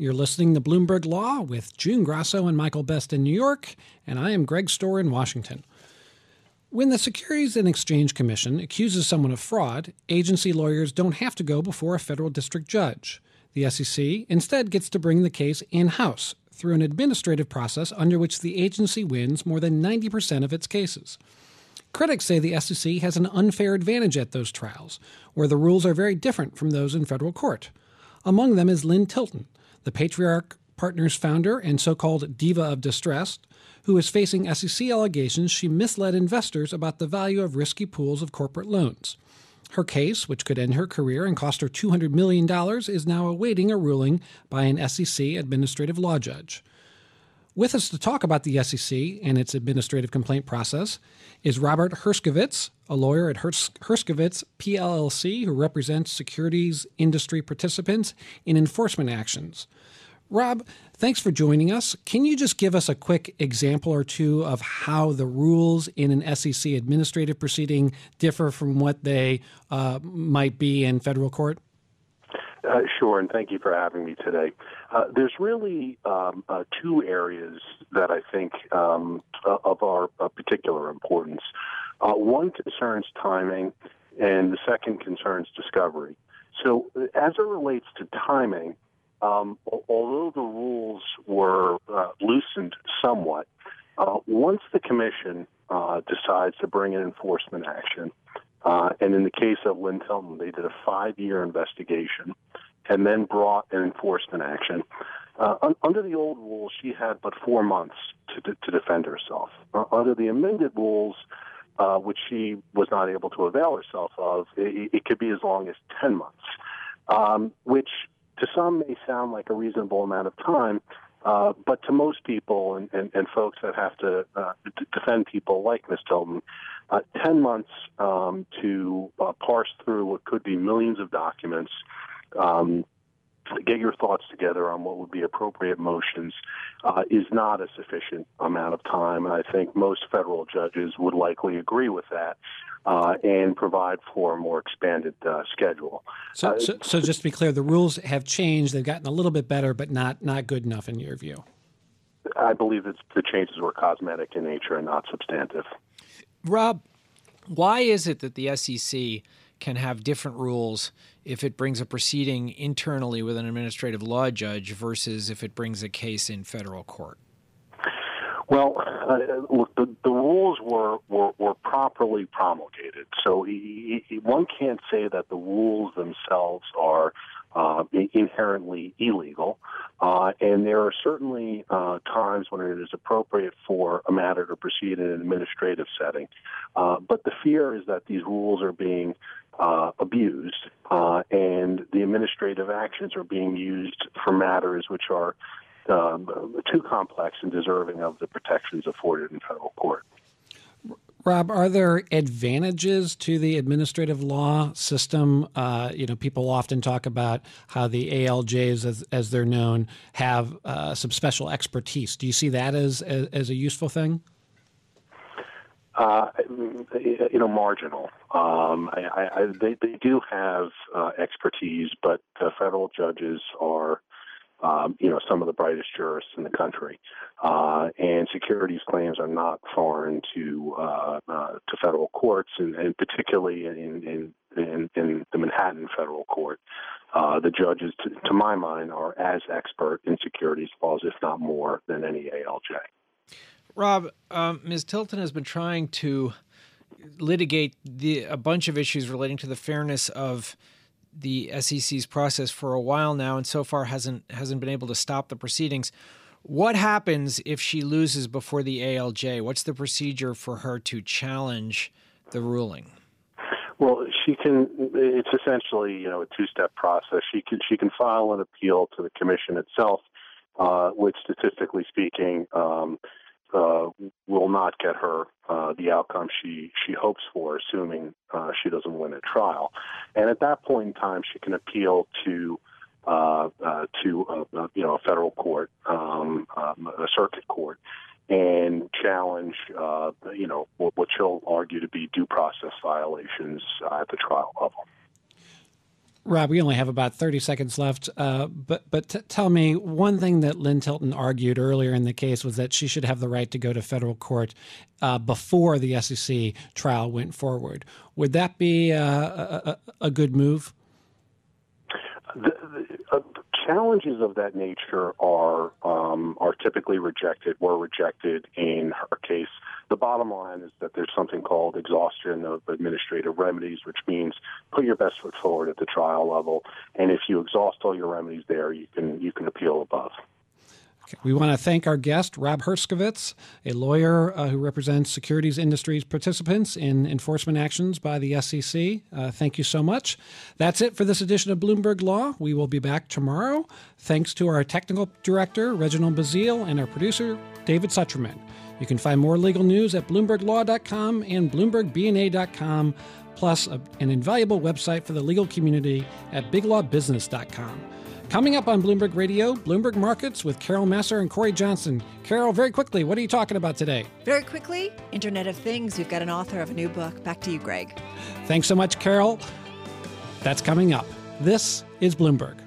You're listening to Bloomberg Law with June Grasso and Michael Best in New York, and I am Greg Stohr in Washington. When the Securities and Exchange Commission accuses someone of fraud, agency lawyers don't have to go before a federal district judge. The SEC instead gets to bring the case in house through an administrative process under which the agency wins more than 90% of its cases. Critics say the SEC has an unfair advantage at those trials, where the rules are very different from those in federal court. Among them is Lynn Tilton, the Patriarch Partners founder and so called diva of distress, who is facing SEC allegations she misled investors about the value of risky pools of corporate loans. Her case, which could end her career and cost her $200 million, is now awaiting a ruling by an SEC administrative law judge. With us to talk about the SEC and its administrative complaint process is Robert Herskovits, a lawyer at Hers- Herskovits PLLC who represents securities industry participants in enforcement actions. Rob, thanks for joining us. Can you just give us a quick example or two of how the rules in an SEC administrative proceeding differ from what they uh, might be in federal court? Uh, sure, and thank you for having me today. Uh, there's really um, uh, two areas that I think um, of our uh, particular importance. Uh, one concerns timing, and the second concerns discovery. So, as it relates to timing, um, although the rules were uh, loosened somewhat, uh, once the commission uh, decides to bring an enforcement action, uh, and in the case of Lynn Tilton, they did a five-year investigation and then brought an enforcement action. Uh, un- under the old rules, she had but four months to, to defend herself. Uh, under the amended rules, which she was not able to avail herself of, it, it could be as long as 10 months, um, which to some may sound like a reasonable amount of time, uh, but to most people and, and, and folks that have to, uh, to defend people like Ms. Tilton, uh, 10 months um, to uh, parse through what could be millions of documents, um, get your thoughts together on what would be appropriate motions uh, is not a sufficient amount of time. And I think most federal judges would likely agree with that uh, and provide for a more expanded uh, schedule. So, uh, so, so, just to be clear, the rules have changed. They've gotten a little bit better, but not, not good enough in your view. I believe that the changes were cosmetic in nature and not substantive. Rob, why is it that the SEC can have different rules if it brings a proceeding internally with an administrative law judge versus if it brings a case in federal court? Well, uh, look, the, the rules were, were, were properly promulgated. So he, he, one can't say that the rules themselves are uh, inherently illegal. Uh, and there are certainly uh, times when it is appropriate for a matter to proceed in an administrative setting. Uh, but the fear is that these rules are being uh, abused, uh, and the administrative actions are being used for matters which are um, too complex and deserving of the protections afforded in federal court. Rob, are there advantages to the administrative law system? Uh, you know, people often talk about how the ALJs, as, as they're known, have uh, some special expertise. Do you see that as as, as a useful thing? Uh, you know, marginal. Um, I, I, they, they do have uh, expertise, but federal judges are um, you know, some of the brightest jurists in the country. Uh, and securities claims are not foreign to uh, uh, to federal courts, and, and particularly in, in, in, in, the Manhattan federal court. Uh, the judges, to, to, my mind, are as expert in securities laws, if not more, than any ALJ. Rob, um, Ms. Tilton has been trying to litigate the, a bunch of issues relating to the fairness of the SEC's process for a while now, and so far hasn't hasn't been able to stop the proceedings. What happens if she loses before the ALJ? What's the procedure for her to challenge the ruling? Well, she can. It's essentially you know a two-step process. She can she can file an appeal to the commission itself, uh, which statistically speaking um, uh, will not get her uh, the outcome she she hopes for, assuming uh, she doesn't win a trial. And at that point in time, she can appeal to uh, uh, to uh, you know a federal court, um, um, a circuit court, and challenge uh, you know what, what she'll argue to be due process violations uh, at the trial level. Rob, we only have about 30 seconds left, uh, but but t- tell me one thing that Lynn Tilton argued earlier in the case was that she should have the right to go to federal court uh, before the SEC trial went forward. Would that be uh, a, a, good move? The, the, uh, challenges of that nature are um, are typically rejected. Were rejected in her case the bottom line is that there's something called exhaustion of administrative remedies, which means put your best foot forward at the trial level, and if you exhaust all your remedies there, you can you can appeal above. We want to thank our guest, Rob Herskovits, a lawyer uh, who represents securities industries participants in enforcement actions by the SEC. Uh, thank you so much. That's it for this edition of Bloomberg Law. We will be back tomorrow. Thanks to our technical director, Reginald Bazile, and our producer, David Sucherman. You can find more legal news at BloombergLaw.com and BloombergBNA.com, plus a, an invaluable website for the legal community at BigLawBusiness.com. Coming up on Bloomberg Radio, Bloomberg Markets with Carol Massar and Cory Johnson. Carol, very quickly, what are you talking about today? Very quickly, Internet of Things. We've got an author of a new book. Back to you, Greg. Thanks so much, Carol. That's coming up. This is Bloomberg.